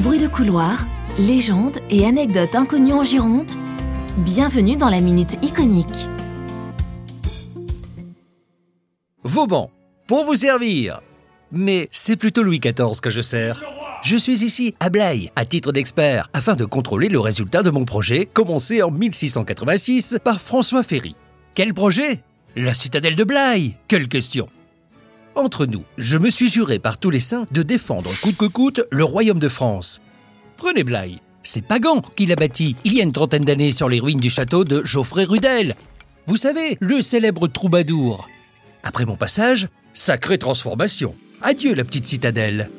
Bruit de couloir, légendes et anecdotes inconnues en Gironde. Bienvenue dans la Minute Iconique. Vauban, pour vous servir. Mais c'est plutôt Louis XIV que je sers. Je suis ici à Blaye, à titre d'expert, afin de contrôler le résultat de mon projet, commencé en 1686 par François Ferry. Quel projet? La citadelle de Blaye Quelle question Entre nous, je me suis juré par tous les saints de défendre coûte que coûte le royaume de France. Prenez Blaye. C'est Pagan qui l'a bâti il y a une trentaine d'années sur les ruines du château de Geoffrey Rudel. Vous savez, le célèbre troubadour. Après mon passage, sacrée transformation. Adieu la petite citadelle.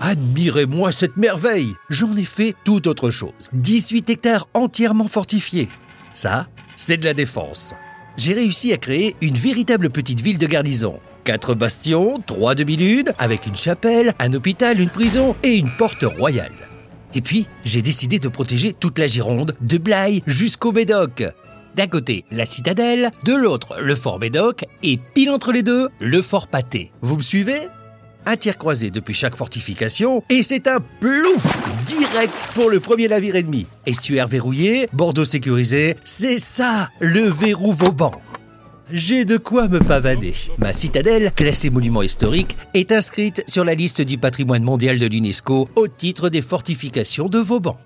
Admirez-moi cette merveille J'en ai fait tout autre chose. 18 hectares entièrement fortifiés. Ça, c'est de la défense. J'ai réussi à créer une véritable petite ville de garnison. Quatre bastions, trois demi-lunes, avec une chapelle, un hôpital, une prison et une porte royale. Et puis, j'ai décidé de protéger toute la Gironde, de Blaye jusqu'au Médoc. D'un côté, la citadelle, de l'autre, le fort Médoc, et pile entre les deux, le fort Pâté. Vous me suivez? Un tir croisé depuis chaque fortification, et c'est un plouf direct pour le premier navire ennemi. Estuaire verrouillé, Bordeaux sécurisé, c'est ça, le verrou Vauban. J'ai de quoi me pavaner. Ma citadelle, classée monument historique, est inscrite sur la liste du patrimoine mondial de l'UNESCO au titre des fortifications de Vauban.